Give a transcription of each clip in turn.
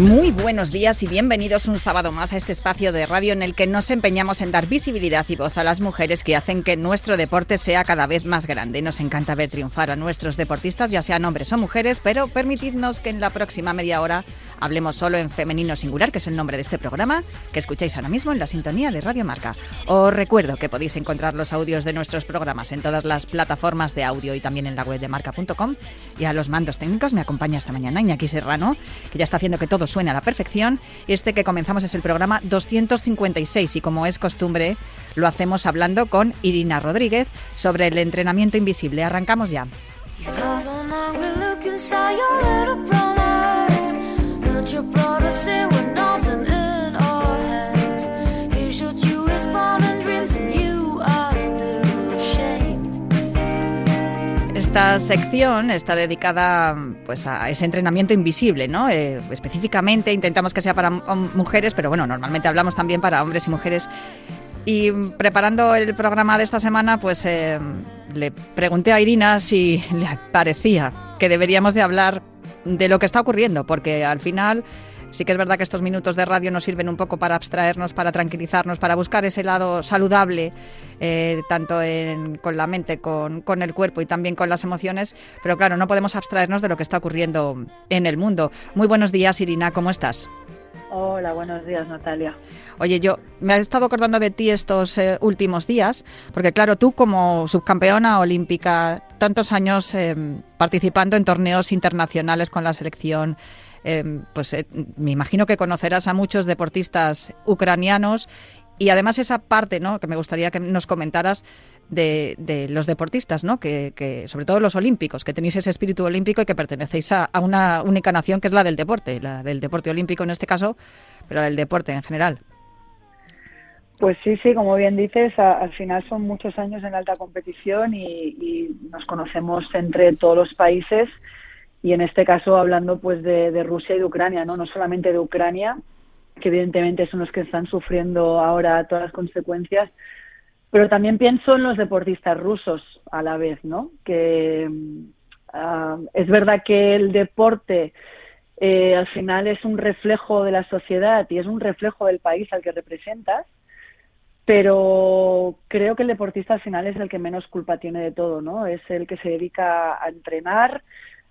Muy buenos días y bienvenidos un sábado más a este espacio de radio en el que nos empeñamos en dar visibilidad y voz a las mujeres que hacen que nuestro deporte sea cada vez más grande. Nos encanta ver triunfar a nuestros deportistas, ya sean hombres o mujeres, pero permitidnos que en la próxima media hora hablemos solo en femenino singular, que es el nombre de este programa, que escucháis ahora mismo en la sintonía de Radio Marca. Os recuerdo que podéis encontrar los audios de nuestros programas en todas las plataformas de audio y también en la web de marca.com. Y a los mandos técnicos me acompaña esta mañana Iñaki Serrano, que ya está haciendo que todo suene a la perfección. Este que comenzamos es el programa 256 y como es costumbre lo hacemos hablando con Irina Rodríguez sobre el entrenamiento invisible. Arrancamos ya. Esta sección está dedicada pues, a ese entrenamiento invisible, ¿no? Eh, específicamente intentamos que sea para mujeres, pero bueno, normalmente hablamos también para hombres y mujeres. Y preparando el programa de esta semana, pues eh, le pregunté a Irina si le parecía que deberíamos de hablar de lo que está ocurriendo, porque al final Sí que es verdad que estos minutos de radio nos sirven un poco para abstraernos, para tranquilizarnos, para buscar ese lado saludable, eh, tanto con la mente, con, con, el cuerpo y también con las emociones. Pero claro, no podemos abstraernos de lo que está ocurriendo en el mundo. Muy buenos días, Irina, ¿cómo estás? Hola, buenos días, Natalia. Oye, yo me he estado acordando de ti estos eh, últimos días, porque claro, tú como subcampeona olímpica, tantos años eh, participando en torneos internacionales con la selección Em, pues eh, me imagino que conocerás a muchos deportistas ucranianos y además esa parte, ¿no? Que me gustaría que nos comentaras de, los deportistas, ¿no? Que, sobre todo los olímpicos, que tenéis ese espíritu olímpico y que pertenecéis a, una única nación que es la del deporte, la del deporte olímpico en este caso, pero del deporte en general. Pues sí, sí, como bien dices, al final son muchos años en alta competición y nos conocemos entre todos los países y en este caso hablando pues de, Rusia y de Ucrania, ¿no? No solamente de Ucrania, que evidentemente son los que están sufriendo ahora todas las consecuencias, pero también pienso en los deportistas rusos a la vez, ¿no? Que ah, es verdad que el deporte eh, al final es un reflejo de la sociedad y es un reflejo del país al que representas, pero creo que el deportista al final es el que menos culpa tiene de todo, ¿no? Es el que se dedica a entrenar,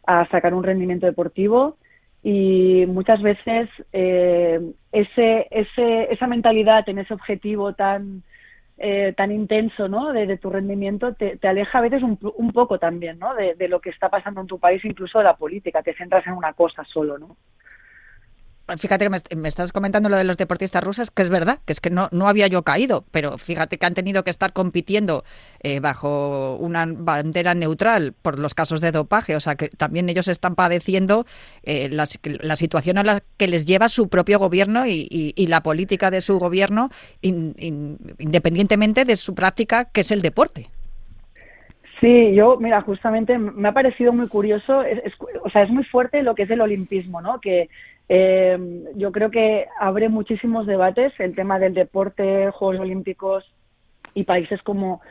a sacar un rendimiento deportivo y muchas veces eh, ese, ese, esa mentalidad en ese objetivo tan, eh, tan intenso ¿no? de, tu rendimiento te, te, aleja a veces un, un poco también ¿no? de, de, lo que está pasando en tu país, incluso de la política, te centras en una cosa solo. ¿no? Fíjate que me, estás comentando lo de los deportistas rusos, que es verdad, que es que no, no había yo caído, pero fíjate que han tenido que estar compitiendo eh, bajo una bandera neutral por los casos de dopaje, o sea que también ellos están padeciendo eh, la, situación a la que les lleva su propio gobierno y, la política de su gobierno, independientemente de su práctica, que es el deporte. Sí, yo, mira, justamente me ha parecido muy curioso, o sea, es muy fuerte lo que es el olimpismo, ¿no? Que eh, yo creo que abre muchísimos debates el tema del deporte, Juegos Olímpicos y países como,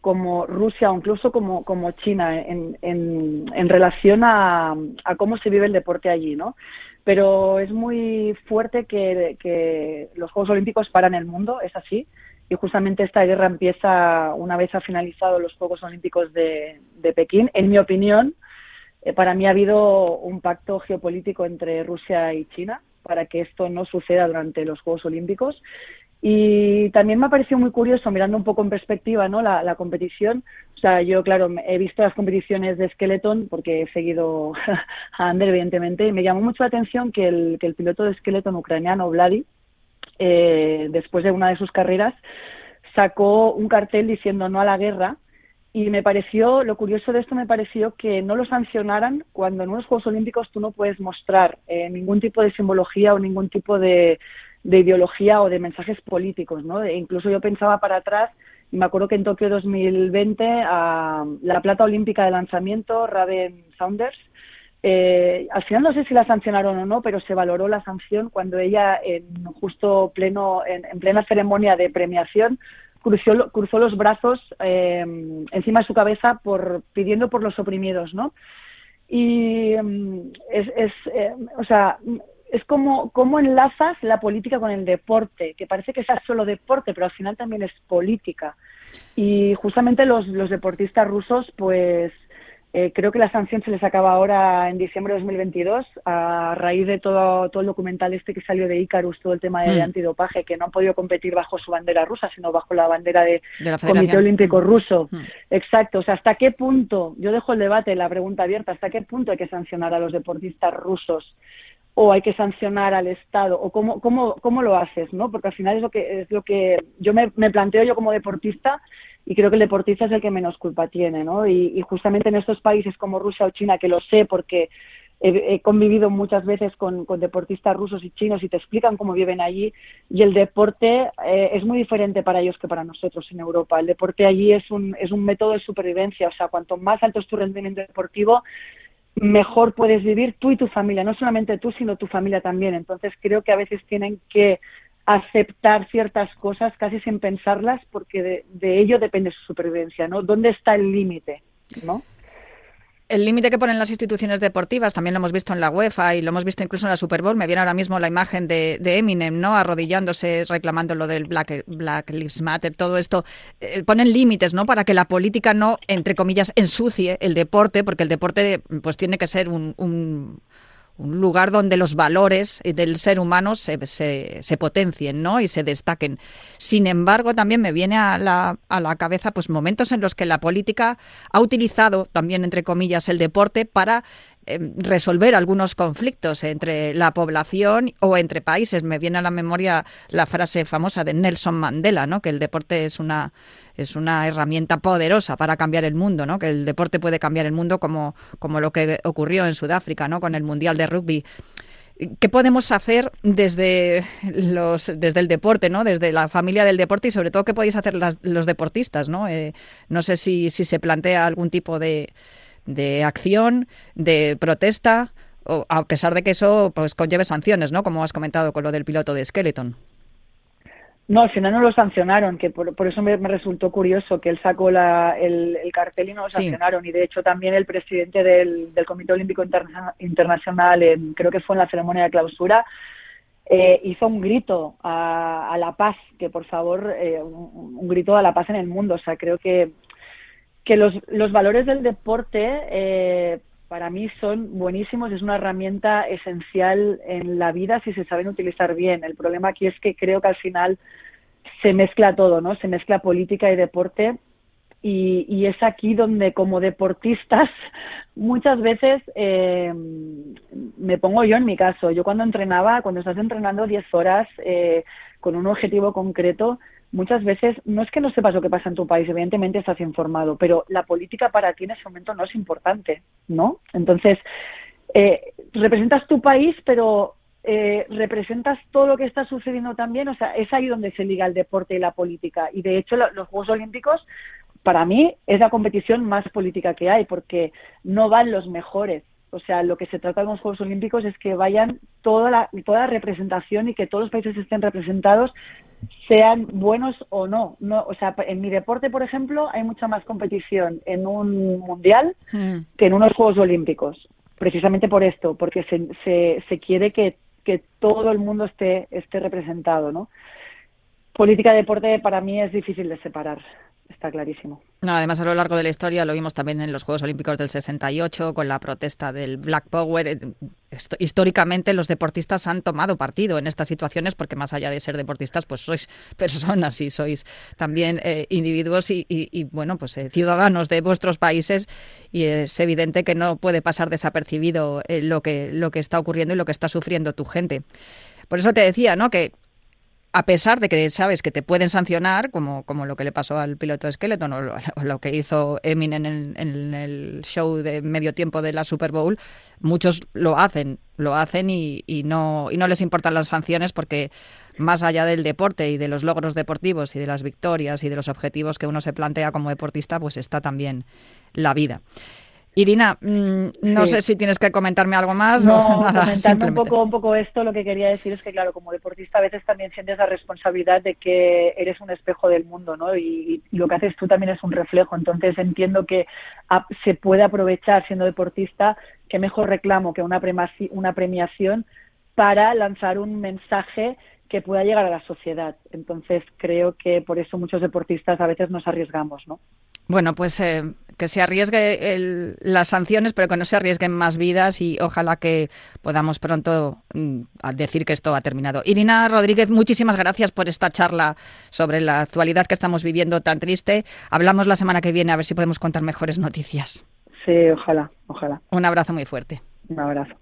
como Rusia o incluso como, como China en, en, relación a, a, cómo se vive el deporte allí, ¿no? Pero es muy fuerte que, que los Juegos Olímpicos paran el mundo, es así, y justamente esta guerra empieza una vez ha finalizado los Juegos Olímpicos de, de Pekín. En mi opinión, eh, para mí ha habido un pacto geopolítico entre Rusia y China para que esto no suceda durante los Juegos Olímpicos. Y también me ha parecido muy curioso, mirando un poco en perspectiva, ¿no? La, competición. O sea, yo, claro, he visto las competiciones de Skeleton porque he seguido a Ander, evidentemente, y me llamó mucho la atención que el, que el piloto de Skeleton ucraniano, Vladi, eh, después de una de sus carreras, sacó un cartel diciendo no a la guerra y me pareció, lo curioso de esto me pareció que no lo sancionaran cuando en unos Juegos Olímpicos tú no puedes mostrar eh, ningún tipo de simbología o ningún tipo de, de ideología o de mensajes políticos, ¿no? E incluso yo pensaba para atrás, y me acuerdo que en Tokio 2020, a la plata olímpica de lanzamiento, Raven Saunders, eh, al final no sé si la sancionaron o no, pero se valoró la sanción cuando ella, en justo pleno, en, plena ceremonia de premiación, cruzó, cruzó los brazos eh, encima de su cabeza por pidiendo por los oprimidos, ¿no? Y mm, es, es eh, o sea, es como cómo enlazas la política con el deporte, que parece que sea solo deporte, pero al final también es política. Y justamente los, los deportistas rusos, pues eh, creo que la sanción se les acaba ahora en diciembre de 2022 a raíz de todo, todo el documental este que salió de Icarus, todo el tema de, hmm. antidopaje, que no han podido competir bajo su bandera rusa, sino bajo la bandera de, Comité Olímpico hmm. Ruso. Hmm. Exacto. O sea, ¿hasta qué punto, yo dejo el debate, la pregunta abierta, ¿hasta qué punto hay que sancionar a los deportistas rusos? o hay que sancionar al Estado o cómo, cómo, cómo lo haces, ¿no? Porque al final es lo que es lo que yo me, me planteo yo como deportista y creo que el deportista es el que menos culpa tiene, ¿no? Y, justamente en estos países como Rusia o China, que lo sé porque he, convivido muchas veces con, deportistas rusos y chinos y te explican cómo viven allí, y el deporte eh, es muy diferente para ellos que para nosotros en Europa. El deporte allí es un, es un método de supervivencia, o sea, cuanto más alto es tu rendimiento deportivo, mejor puedes vivir tú y tu familia, no solamente tú, sino tu familia también. Entonces creo que a veces tienen que aceptar ciertas cosas casi sin pensarlas porque de, ello depende su supervivencia, ¿no? ¿Dónde está el límite, no? El límite que ponen las instituciones deportivas también lo hemos visto en la UEFA y lo hemos visto incluso en la Super Bowl. Me viene ahora mismo la imagen de, Eminem, ¿no? Arrodillándose, reclamando lo del Black, Black Lives Matter, todo esto. Eh, ponen límites, ¿no? Para que la política no, entre comillas, ensucie el deporte, porque el deporte pues tiene que ser un un lugar donde los valores del ser humano se, se, potencien ¿no? y se destaquen. Sin embargo, también me viene a la, a la cabeza pues, momentos en los que la política ha utilizado también, entre comillas, el deporte para resolver algunos conflictos entre la población o entre países. Me viene a la memoria la frase famosa de Nelson Mandela, ¿no? que el deporte es una, es una herramienta poderosa para cambiar el mundo, ¿no? que el deporte puede cambiar el mundo como, como lo que ocurrió en Sudáfrica ¿no? con el Mundial de Rugby. ¿Qué podemos hacer desde, los, desde el deporte, ¿no? desde la familia del deporte y sobre todo qué podéis hacer los deportistas? No, eh, no sé si, si se plantea algún tipo de, de acción, de protesta, o, a pesar de que eso pues conlleve sanciones, ¿no? Como has comentado con lo del piloto de Skeleton. No, al final no lo sancionaron, que por, eso me, resultó curioso que él sacó la, el, cartel y no lo sancionaron. Y de hecho también el presidente del, Comité Olímpico Internacional, creo que fue en la ceremonia de clausura, eh, hizo un grito a, la paz, que por favor, eh, un, grito a la paz en el mundo. O sea, creo que que los, los valores del deporte eh, para mí son buenísimos, es una herramienta esencial en la vida si se saben utilizar bien. El problema aquí es que creo que al final se mezcla todo, ¿no? Se mezcla política y deporte y, y es aquí donde como deportistas muchas veces eh, me pongo yo en mi caso. Yo cuando entrenaba, cuando estás entrenando 10 horas eh, con un objetivo concreto, muchas veces no es que no sepas lo que pasa en tu país, evidentemente estás informado, pero la política para ti en ese momento no es importante, ¿no? Entonces, eh, representas tu país, pero eh, representas todo lo que está sucediendo también, o sea, es ahí donde se liga el deporte y la política. Y de hecho, los Juegos Olímpicos, para mí, es la competición más política que hay, porque no van los mejores, o sea, lo que se trata en los Juegos Olímpicos es que vayan toda la, toda la representación y que todos los países estén representados, sean buenos o no. no. O sea, en mi deporte, por ejemplo, hay mucha más competición en un mundial hmm. que en unos Juegos Olímpicos. Precisamente por esto, porque se, se, se quiere que, que todo el mundo esté, esté representado, ¿no? Política y deporte para mí es difícil de separar está clarísimo. Además, a lo largo de la historia lo vimos también en los Juegos Olímpicos del 68 con la protesta del Black Power. Eh, históricamente los deportistas han tomado partido en estas situaciones porque más allá de ser deportistas, pues sois personas y sois también eh, individuos y, bueno, pues eh, ciudadanos de vuestros países y es evidente que no puede pasar desapercibido lo, que, lo que está ocurriendo y lo que está sufriendo tu gente. Por eso te decía, ¿no? Que a pesar de que sabes que te pueden sancionar, como, como lo que le pasó al piloto Skeleton o lo, que hizo Eminem en, en, el show de medio tiempo de la Super Bowl, muchos lo hacen, lo hacen y, y, no, y no les importan las sanciones porque más allá del deporte y de los logros deportivos y de las victorias y de los objetivos que uno se plantea como deportista, pues está también la vida. Irina, mm, no sé si tienes que comentarme algo más. No, comentarme un poco, un poco esto, lo que quería decir es que, claro, como deportista a veces también sientes la responsabilidad de que eres un espejo del mundo, ¿no? Y, lo que haces tú también es un reflejo. Entonces entiendo que se puede aprovechar siendo deportista, que mejor reclamo que una, una premiación para lanzar un mensaje que pueda llegar a la sociedad. Entonces creo que por eso muchos deportistas a veces nos arriesgamos, ¿no? Bueno, pues eh, que se arriesgue las sanciones, pero que no se arriesguen más vidas y ojalá que podamos pronto mm, decir que esto ha terminado. Irina Rodríguez, muchísimas gracias por esta charla sobre la actualidad que estamos viviendo tan triste. Hablamos la semana que viene a ver si podemos contar mejores noticias. Sí, ojalá, ojalá. Un abrazo muy fuerte. Un abrazo.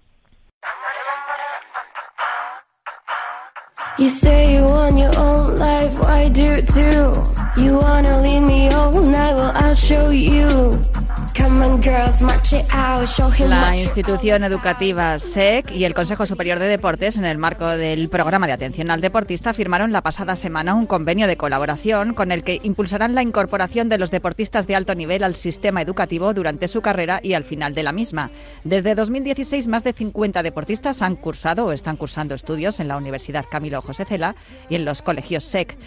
You say you want your own life, I do too. You wanna lead me all night, well I'll show you. La institución educativa SEC y el Consejo Superior de Deportes, en el marco del programa de atención al deportista, firmaron la pasada semana un convenio de colaboración con el que impulsarán la incorporación de los deportistas de alto nivel al sistema educativo durante su carrera y al final de la misma. Desde 2016, más de 50 deportistas han cursado o están cursando estudios en la Universidad Camilo José Cela y en los colegios SEC.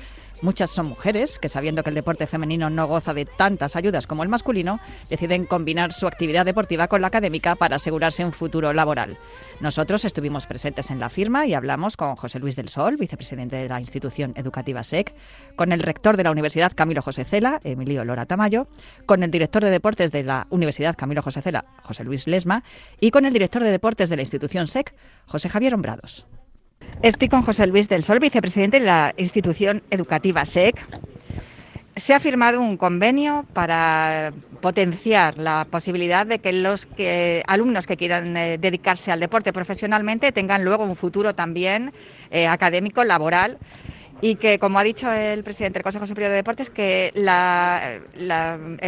Muchas son mujeres que, sabiendo que el deporte femenino no goza de tantas ayudas como el masculino, deciden combinar su actividad deportiva con la académica para asegurarse un futuro laboral. Nosotros estuvimos presentes en la firma y hablamos con José Luis del Sol, vicepresidente de la institución educativa SEC, con el rector de la Universidad Camilo José Cela, Emilio Lora Tamayo, con el director de deportes de la Universidad Camilo José Cela, José Luis Lesma, y con el director de deportes de la institución SEC, José Javier Hombrados. Estoy con José Luis del Sol, vicepresidente de la institución educativa SEC. Se ha firmado un convenio para potenciar la posibilidad de que los alumnos que quieran eh, dedicarse al deporte profesionalmente tengan luego un futuro también eh, académico, laboral y que, como ha dicho el presidente del Consejo Superior de Deportes, que el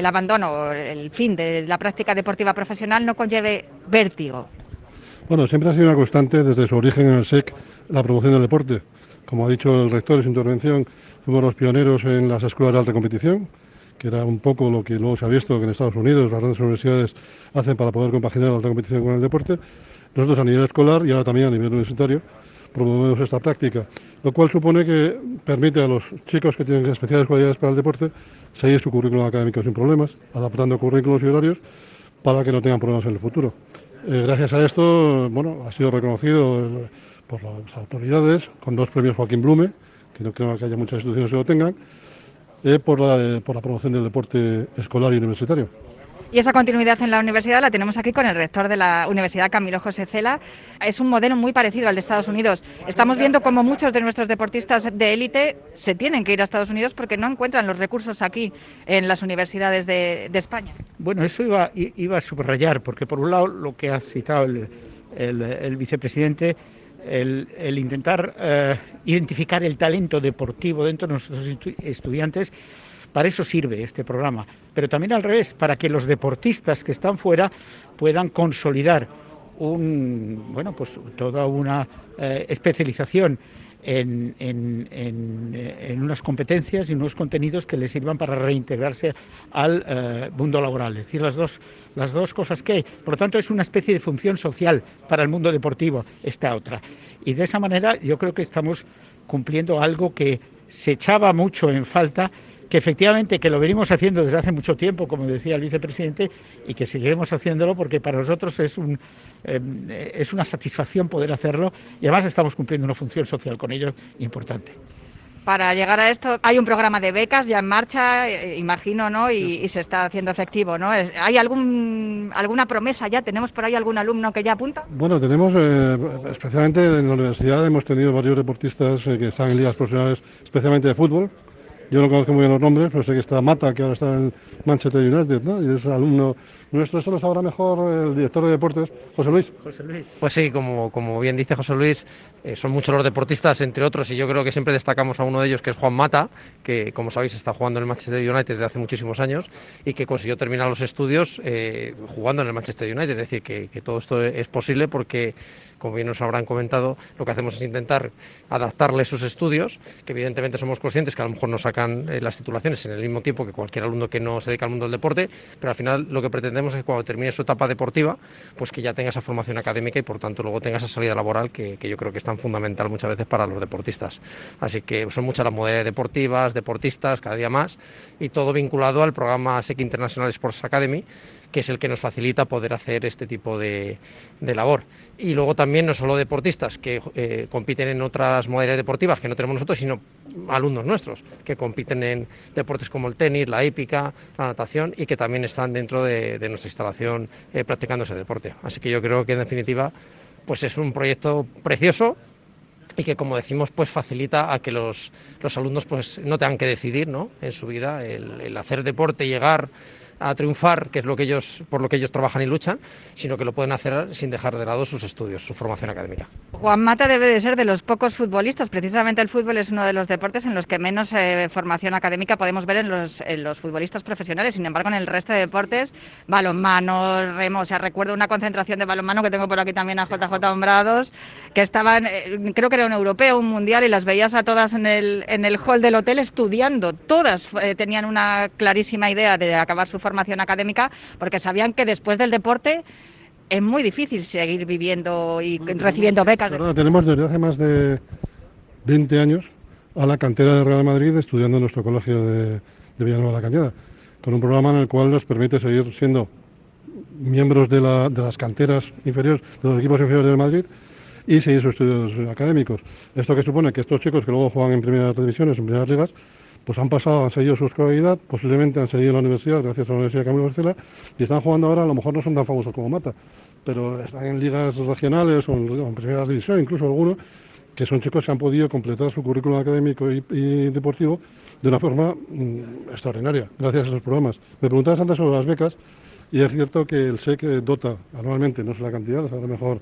abandono o el fin de la práctica deportiva profesional no conlleve vértigo. Bueno, siempre ha sido una constante desde su origen en el SEC la promoción del deporte. Como ha dicho el rector en su intervención, fuimos los pioneros en las escuelas de alta competición, que era un poco lo que luego se ha visto que en Estados Unidos las grandes universidades hacen para poder compaginar la alta competición con el deporte. Nosotros a nivel escolar y ahora también a nivel universitario promovemos esta práctica, lo cual supone que permite a los chicos que tienen especiales cualidades para el deporte seguir su currículum académico sin problemas, adaptando currículos y horarios para que no tengan problemas en el futuro. Eh, gracias a esto, bueno, ha sido reconocido por las autoridades, con dos premios Joaquín Blume, que no creo que haya muchas instituciones que lo tengan, eh, por, la, por la promoción del deporte escolar y universitario. Y esa continuidad en la universidad la tenemos aquí con el rector de la Universidad Camilo José Cela. Es un modelo muy parecido al de Estados Unidos. Estamos viendo cómo muchos de nuestros deportistas de élite se tienen que ir a Estados Unidos porque no encuentran los recursos aquí en las universidades de, España. Bueno, eso iba, iba, a subrayar, porque por un lado lo que ha citado el, el vicepresidente el, intentar eh, identificar el talento deportivo dentro de nuestros estudiantes, para eso sirve este programa. Pero también al revés, para que los deportistas que están fuera puedan consolidar un, bueno, pues toda una eh, especialización en, unas competencias y unos contenidos que les sirvan para reintegrarse al eh, mundo laboral. Es decir, las dos, las dos cosas que hay. Por lo tanto, es una especie de función social para el mundo deportivo, esta otra. Y de esa manera yo creo que estamos cumpliendo algo que se echaba mucho en falta que efectivamente que lo venimos haciendo desde hace mucho tiempo, como decía el vicepresidente, y que seguiremos haciéndolo porque para nosotros es, un, em, es una satisfacción poder hacerlo y además estamos cumpliendo una función social con ello importante. Para llegar a esto hay un programa de becas ya en marcha, eh, imagino, ¿no? Y, se está haciendo efectivo, ¿no? ¿Hay algún, alguna promesa ya? ¿Tenemos por ahí algún alumno que ya apunta? Bueno, tenemos, eh, especialmente en la universidad, hemos tenido varios deportistas eh, que están en ligas profesionales, especialmente de fútbol, yo no conozco muy bien los nombres, pero sé que está Mata, que ahora está en Manchester United, ¿no? Y es alumno nuestro esto lo sabrá mejor el director de deportes, José Luis. José Luis. Pues sí, como, como bien dice José Luis, eh, son muchos los deportistas, entre otros, y yo creo que siempre destacamos a uno de ellos, que es Juan Mata, que como sabéis está jugando en el Manchester United desde hace muchísimos años y que consiguió terminar los estudios eh, jugando en el Manchester United. Es decir, que, que todo esto es posible porque como bien nos habrán comentado, lo que hacemos es intentar adaptarle sus estudios, que evidentemente somos conscientes que a lo mejor no sacan eh, las titulaciones en el mismo tiempo que cualquier alumno que no se dedica al mundo del deporte, pero al final lo que pretendemos es que cuando termine su etapa deportiva, pues que ya tenga esa formación académica y por tanto luego tenga esa salida laboral que, que yo creo que es tan fundamental muchas veces para los deportistas. Así que son muchas las modalidades deportivas, deportistas, cada día más, y todo vinculado al programa SEC International Sports Academy, que es el que nos facilita poder hacer este tipo de, de labor. Y luego también no solo deportistas que eh, compiten en otras modalidades deportivas que no tenemos nosotros, sino alumnos nuestros que compiten en deportes como el tenis, la hípica, la natación y que también están dentro de, nuestra instalación eh, practicando ese deporte. Así que yo creo que en definitiva pues es un proyecto precioso y que como decimos pues facilita a que los, los alumnos pues no tengan que decidir ¿no? en su vida el, el hacer deporte, llegar a triunfar, que es lo que ellos, por lo que ellos trabajan y luchan, sino que lo pueden hacer sin dejar de lado sus estudios, su formación académica. Juan Mata debe de ser de los pocos futbolistas. Precisamente el fútbol es uno de los deportes en los que menos eh, formación académica podemos ver en los, en los, futbolistas profesionales. Sin embargo, en el resto de deportes, balonmano, remo, o sea, recuerdo una concentración de balonmano que tengo por aquí también a JJ Hombrados, que estaban, eh, creo que era un europeo, un mundial, y las veías a todas en el, en el hall del hotel estudiando. Todas eh, tenían una clarísima idea de acabar su formación académica porque sabían que después del deporte es muy difícil seguir viviendo y recibiendo becas. Verdad, tenemos desde hace más de 20 años a la cantera de Real Madrid estudiando en nuestro colegio de, de Villanueva de la Cañada, con un programa en el cual nos permite seguir siendo miembros de, la, de las canteras inferiores, de los equipos inferiores del Madrid y seguir sus estudios académicos. Esto que supone que estos chicos que luego juegan en primeras divisiones, en primeras ligas, pues han pasado, han seguido su escolaridad, posiblemente han seguido la universidad gracias a la Universidad de Camilo Barcela y están jugando ahora, a lo mejor no son tan famosos como Mata, pero están en ligas regionales o en, en primera división, incluso algunos, que son chicos que han podido completar su currículum académico y, deportivo de una forma mmm, extraordinaria, gracias a esos programas. Me preguntabas antes sobre las becas y es cierto que el SEC dota anualmente, no sé la cantidad, lo sabrá mejor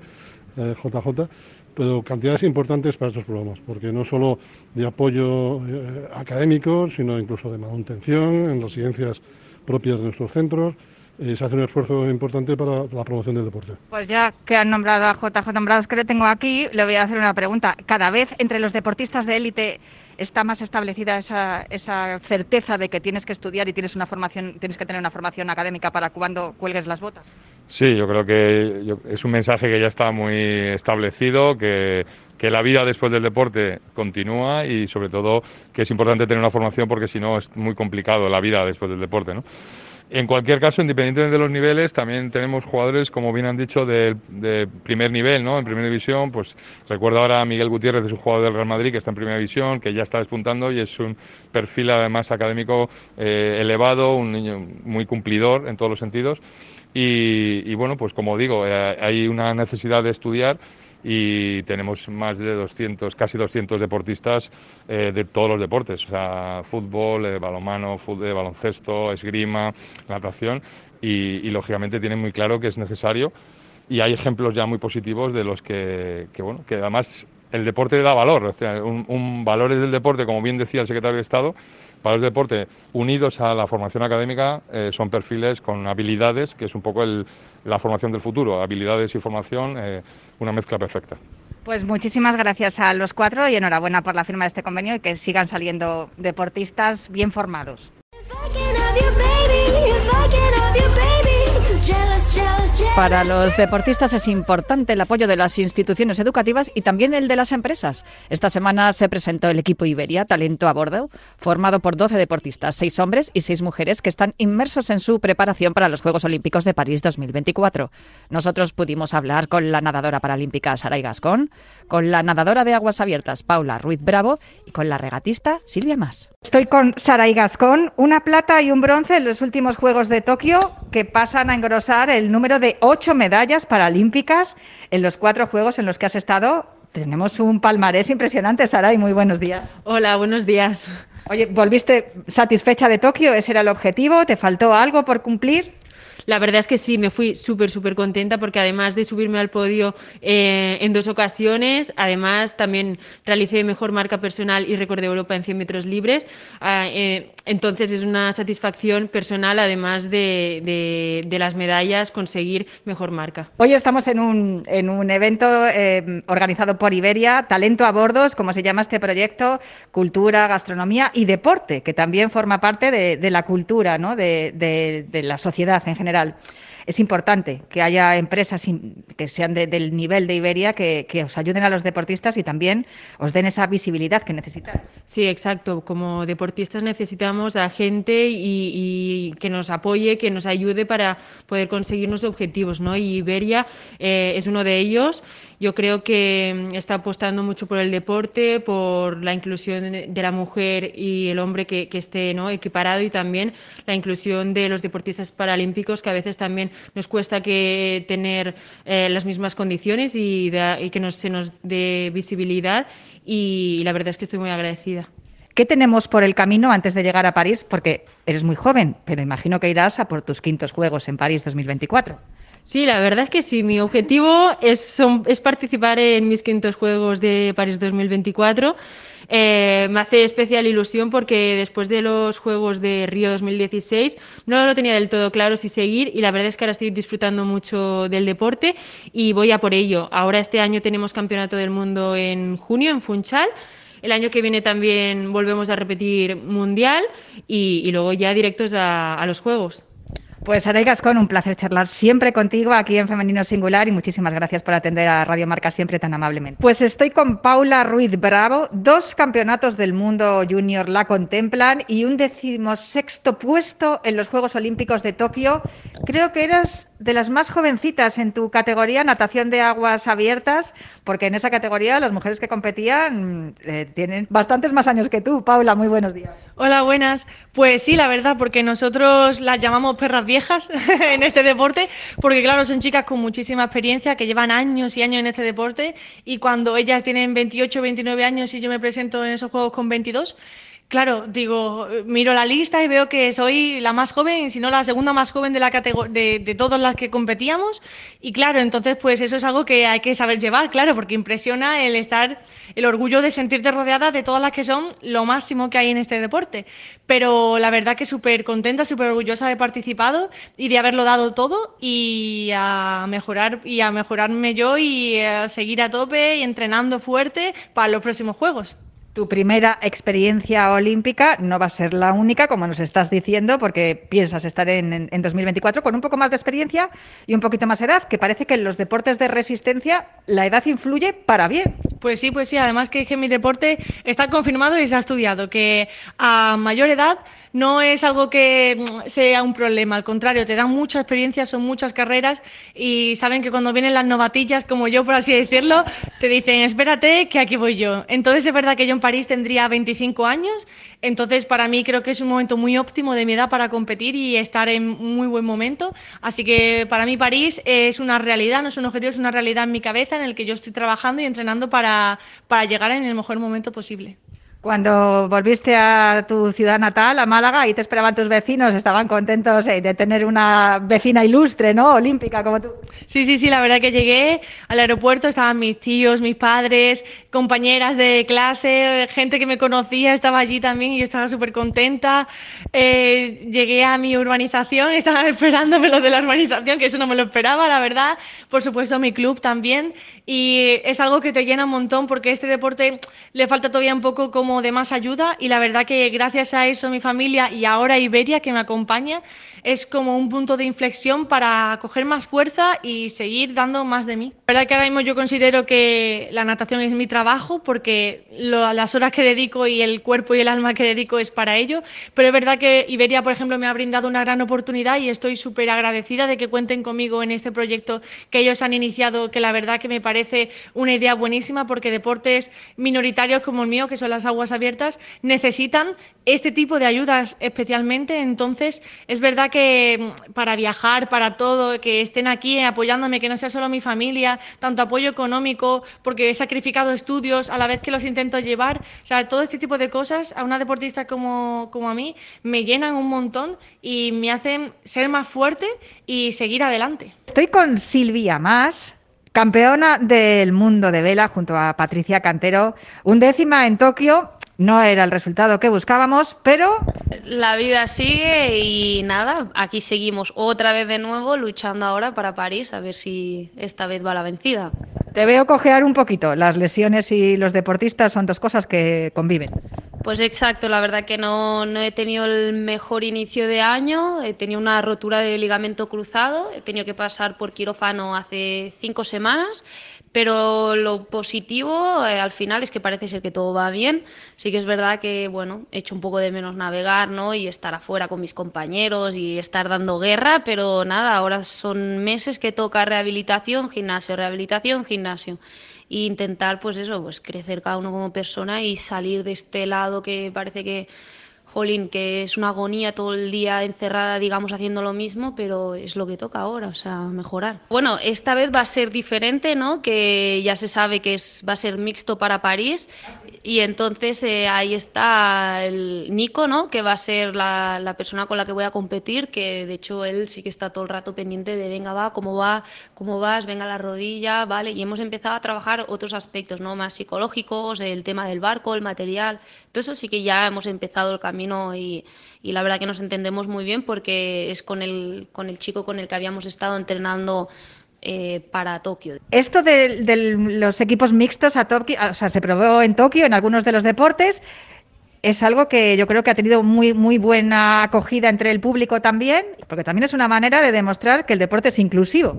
eh, JJ, pero cantidades importantes para estos programas, porque no solo de apoyo eh, académico, sino incluso de manutención en residencias propias de nuestros centros. Eh, se hace un esfuerzo importante para la promoción del deporte. Pues ya que han nombrado a JJ Nombrados, que le tengo aquí, le voy a hacer una pregunta. Cada vez entre los deportistas de élite está más establecida esa, esa, certeza de que tienes que estudiar y tienes una formación, tienes que tener una formación académica para cuando cuelgues las botas. Sí, yo creo que es un mensaje que ya está muy establecido, que, que, la vida después del deporte continúa y sobre todo que es importante tener una formación porque si no es muy complicado la vida después del deporte. ¿no? En cualquier caso, independientemente de los niveles, también tenemos jugadores, como bien han dicho, de, primer nivel, ¿no? En primera división, pues recuerdo ahora a Miguel Gutiérrez, es un jugador del Real Madrid que está en primera división, que ya está despuntando y es un perfil además académico eh, elevado, un niño muy cumplidor en todos los sentidos. Y, y bueno, pues como digo, eh, hay una necesidad de estudiar y tenemos más de 200, casi 200 deportistas eh, de todos los deportes, o sea, fútbol, eh, fútbol, baloncesto, esgrima, natación, y, y, lógicamente tienen muy claro que es necesario. Y hay ejemplos ya muy positivos de los que, bueno, que además el deporte da valor, o sea, un, un valores del deporte, como bien decía el secretario de Estado, para el deporte unidos a la formación académica eh, son perfiles con habilidades, que es un poco el, la formación del futuro, habilidades y formación, eh, una mezcla perfecta. Pues muchísimas gracias a los cuatro y enhorabuena por la firma de este convenio y que sigan saliendo deportistas bien formados. Para los deportistas es importante el apoyo de las instituciones educativas y también el de las empresas. Esta semana se presentó el equipo Iberia, Talento a Bordo, formado por 12 deportistas, 6 hombres y 6 mujeres que están inmersos en su preparación para los Juegos Olímpicos de París 2024. Nosotros pudimos hablar con la nadadora paralímpica Saray Gascón, con la nadadora de aguas abiertas Paula Ruiz Bravo y con la regatista Silvia Más. Estoy con Saray Gascón, una plata y un bronce en los últimos Juegos de Tokio que pasan a engrosar el número de ocho medallas paralímpicas en los cuatro Juegos en los que has estado. Tenemos un palmarés impresionante, Saray. Muy buenos días. Hola, buenos días. Oye, ¿volviste satisfecha de Tokio? ¿Ese era el objetivo? ¿Te faltó algo por cumplir? La verdad es que sí, me fui súper, súper contenta porque además de subirme al podio eh, en dos ocasiones, además también realicé mejor marca personal y récord de Europa en 100 metros libres. Ah, eh, entonces es una satisfacción personal, además de, de, las medallas, conseguir mejor marca. Hoy estamos en un, en un evento eh, organizado por Iberia, Talento a Bordos, como se llama este proyecto, cultura, gastronomía y deporte, que también forma parte de, de la cultura, ¿no? de la sociedad en general es importante que haya empresas que sean de, del nivel de Iberia que, os ayuden a los deportistas y también os den esa visibilidad que necesitáis. Sí, exacto. Como deportistas necesitamos a gente y, y que nos apoye, que nos ayude para poder conseguir nuestros objetivos, ¿no? Y Iberia eh, es uno de ellos. Yo creo que mm, está apostando mucho por el deporte, por la inclusión de la mujer y el hombre que, esté equiparado y también la inclusión de los deportistas paralímpicos, que a veces también nos cuesta que tener eh, las mismas condiciones y que nos, se nos dé visibilidad. Y, y la verdad es que estoy muy agradecida. ¿Qué tenemos por el camino antes de llegar a París? Porque eres muy joven, pero imagino que irás a por tus quintos Juegos en París 2024. Sí, la verdad es que sí. Mi objetivo es, participar en mis quintos Juegos de París 2024. Eh, me hace especial ilusión porque después de los Juegos de Río 2016 no lo tenía del todo claro si seguir y la verdad es que ahora estoy disfrutando mucho del deporte y voy a por ello. Ahora este año tenemos Campeonato del Mundo en junio en Funchal. El año que viene también volvemos a repetir Mundial y, luego ya directos a los Juegos. Pues Saray Gascón, un placer charlar siempre contigo aquí en Femenino Singular y muchísimas gracias por atender a Radio Marca siempre tan amablemente. Pues estoy con Paula Ruiz Bravo, dos campeonatos del mundo junior la contemplan y un decimosexto puesto en los Juegos Olímpicos de Tokio. Creo que eras de las más jovencitas en tu categoría, natación de aguas abiertas, porque en esa categoría las mujeres que competían eh, tienen bastantes más años que tú. Paula, muy buenos días. Hola, buenas. Pues sí, la verdad, porque nosotros las llamamos perras viejas en este deporte, porque claro, son chicas con muchísima experiencia, que llevan años y años en este deporte, y cuando ellas tienen 28, 29 años y yo me presento en esos juegos con 22, Claro, digo, miro la lista y veo que soy la más joven, si no la segunda más joven de la de, de todas las que competíamos. Y claro, entonces pues eso es algo que hay que saber llevar, claro, porque impresiona el estar, el orgullo de sentirte rodeada de todas las que son lo máximo que hay en este deporte. Pero la verdad que súper contenta, súper orgullosa de participado y de haberlo dado todo y a mejorar y a mejorarme yo y a seguir a tope y entrenando fuerte para los próximos juegos. Tu primera experiencia olímpica no va a ser la única, como nos estás diciendo, porque piensas estar en, en, en, 2024 con un poco más de experiencia y un poquito más edad, que parece que en los deportes de resistencia la edad influye para bien. Pues sí, pues sí, además que, que mi deporte está confirmado y se ha estudiado, que a mayor edad no es algo que sea un problema, al contrario, te dan mucha experiencia, son muchas carreras y saben que cuando vienen las novatillas, como yo por así decirlo, te dicen, espérate, que aquí voy yo. Entonces es verdad que yo en París tendría 25 años, entonces para mí creo que es un momento muy óptimo de mi edad para competir y estar en muy buen momento. Así que para mí París es una realidad, no es un objetivo, es una realidad en mi cabeza en el que yo estoy trabajando y entrenando para, para llegar en el mejor momento posible. Cuando volviste a tu ciudad natal, a Málaga, y te esperaban tus vecinos, estaban contentos eh, de tener una vecina ilustre, ¿no? Olímpica como tú. Sí, sí, sí, la verdad que llegué al aeropuerto, estaban mis tíos, mis padres, compañeras de clase, gente que me conocía, estaba allí también y yo estaba súper contenta. Eh, llegué a mi urbanización, estaba esperándome lo de la urbanización, que eso no me lo esperaba, la verdad. Por supuesto, mi club también. Y es algo que te llena un montón porque este deporte le falta todavía un poco como de más ayuda y la verdad que gracias a eso mi familia y ahora Iberia que me acompaña es como un punto de inflexión para coger más fuerza y seguir dando más de mí. La verdad que ahora mismo yo considero que la natación es mi trabajo porque lo, las horas que dedico y el cuerpo y el alma que dedico es para ello, pero es verdad que Iberia, por ejemplo, me ha brindado una gran oportunidad y estoy súper agradecida de que cuenten conmigo en este proyecto que ellos han iniciado, que la verdad que me parece una idea buenísima porque deportes minoritarios como el mío, que son las aguas aguas abiertas necesitan este tipo de ayudas especialmente. Entonces, es verdad que mm, para viajar, para todo, que estén aquí apoyándome, que no sea solo mi familia, tanto apoyo económico, porque he sacrificado estudios a la vez que los intento llevar. O sea, todo este tipo de cosas a una deportista como, como a mí me llenan un montón y me hacen ser más fuerte y seguir adelante. Estoy con Silvia Más, campeona del mundo de vela junto a Patricia Cantero, undécima en Tokio. No era el resultado que buscábamos, pero La vida sigue y nada, aquí seguimos otra vez de nuevo luchando ahora para París, a ver si esta vez va la vencida. te veo cojear un poquito. Las lesiones y los deportistas son dos cosas que conviven. Pues exacto, la verdad que no, no he tenido el mejor inicio de año, he tenido una rotura de ligamento cruzado, he tenido que pasar por quirófano hace cinco semanas, pero lo positivo eh, al final es que parece ser que todo va bien. Sí que es verdad que, bueno, he hecho un poco de menos navegar, ¿no? Y estar afuera con mis compañeros y estar dando guerra, pero nada, ahora son meses que toca rehabilitación, gimnasio, rehabilitación, gimnasio e intentar pues eso, pues crecer cada uno como persona y salir de este lado que parece que jolín, que es una agonía todo el día encerrada, digamos, haciendo lo mismo, pero es lo que toca ahora, o sea, mejorar. Bueno, esta vez va a ser diferente, ¿no? Que ya se sabe que es, va a ser mixto para París y entonces eh, ahí está el Nico, ¿no? Que va a ser la, la persona con la que voy a competir, que de hecho él sí que está todo el rato pendiente de, venga, va, cómo va, cómo vas, venga la rodilla, ¿vale? Y hemos empezado a trabajar otros aspectos, ¿no? Más psicológicos, el tema del barco, el material, todo eso sí que ya hemos empezado el camino y, y la verdad que nos entendemos muy bien porque es con el, con el chico con el que habíamos estado entrenando eh, para Tokio. Esto de, de los equipos mixtos a Tokio, o sea, se probó en Tokio en algunos de los deportes. Es algo que yo creo que ha tenido muy, muy buena acogida entre el público también, porque también es una manera de demostrar que el deporte es inclusivo.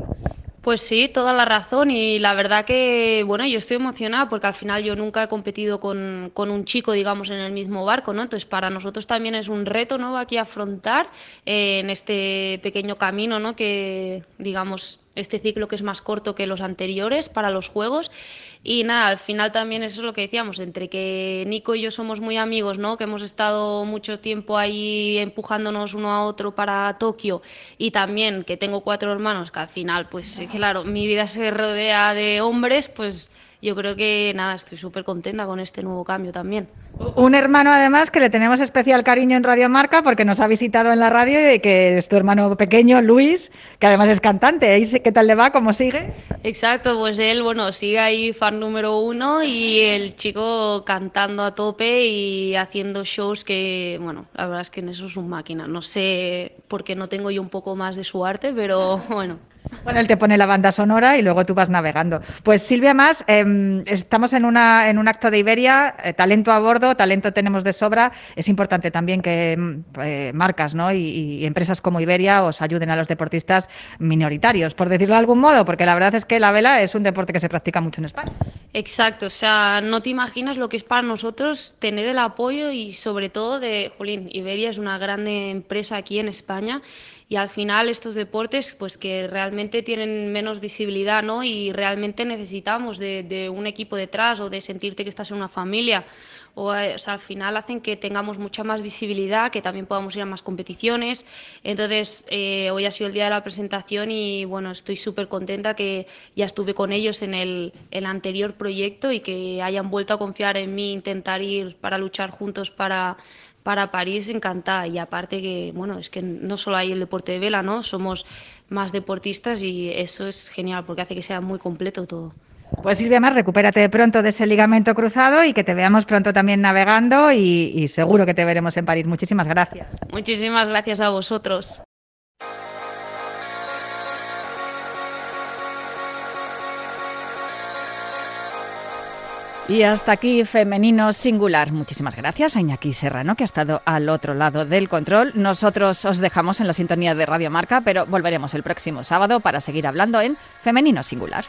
Pues sí, toda la razón y la verdad que, bueno, yo estoy emocionada porque al final yo nunca he competido con, con un chico, digamos, en el mismo barco, ¿no? Entonces para nosotros también es un reto, ¿no? Aquí afrontar eh, en este pequeño camino, ¿no? Que, digamos, este ciclo que es más corto que los anteriores para los juegos. Y nada, al final también eso es lo que decíamos, entre que Nico y yo somos muy amigos, ¿no? Que hemos estado mucho tiempo ahí empujándonos uno a otro para Tokio y también que tengo cuatro hermanos, que al final, pues claro, mi vida se rodea de hombres, pues yo creo que nada, estoy súper contenta con este nuevo cambio también. Un hermano además que le tenemos especial cariño en Radio Marca porque nos ha visitado en la radio y que es tu hermano pequeño, Luis, que además es cantante. ¿Ahí sí- ¿Qué tal le va? ¿Cómo sigue? Exacto, pues él, bueno, sigue ahí fan número uno y el chico cantando a tope y haciendo shows que, bueno, la verdad es que en eso es un máquina. No sé por qué no tengo yo un poco más de su arte, pero bueno. Bueno, él te pone la banda sonora y luego tú vas navegando. Pues Silvia Más, em, estamos en, una, en un acto de Iberia, eh, talento a bordo, talento tenemos de sobra. Es importante también que em, eh, marcas ¿no? y, empresas como Iberia os ayuden a los deportistas minoritarios, por decirlo de algún modo, porque la verdad es que la vela es un deporte que se practica mucho en España. Exacto, o sea, no te imaginas lo que es para nosotros tener el apoyo y sobre todo de, Jolín, Iberia es una grande empresa aquí en España y al final estos deportes pues que realmente tienen menos visibilidad, ¿no? Y realmente necesitamos de, de un equipo detrás o de sentirte que estás en una familia. O, eh, o sea, al final hacen que tengamos mucha más visibilidad, que también podamos ir a más competiciones. Entonces, eh, hoy ha sido el día de la presentación y bueno, estoy súper contenta que ya estuve con ellos en el, el anterior proyecto y que hayan vuelto a confiar en mí, intentar ir para luchar juntos para, para París, encantada. Y aparte que, bueno, es que no solo hay el deporte de vela, ¿no? Somos más deportistas y eso es genial porque hace que sea muy completo todo. Pues Silvia Más, recupérate pronto de ese ligamento cruzado y que te veamos pronto también navegando y, y seguro que te veremos en París. Muchísimas gracias. Muchísimas gracias a vosotros. Y hasta aquí Femenino Singular. Muchísimas gracias a Iñaki Serrano, que ha estado al otro lado del control. Nosotros os dejamos en la sintonía de Radio Marca, pero volveremos el próximo sábado para seguir hablando en Femenino Singular.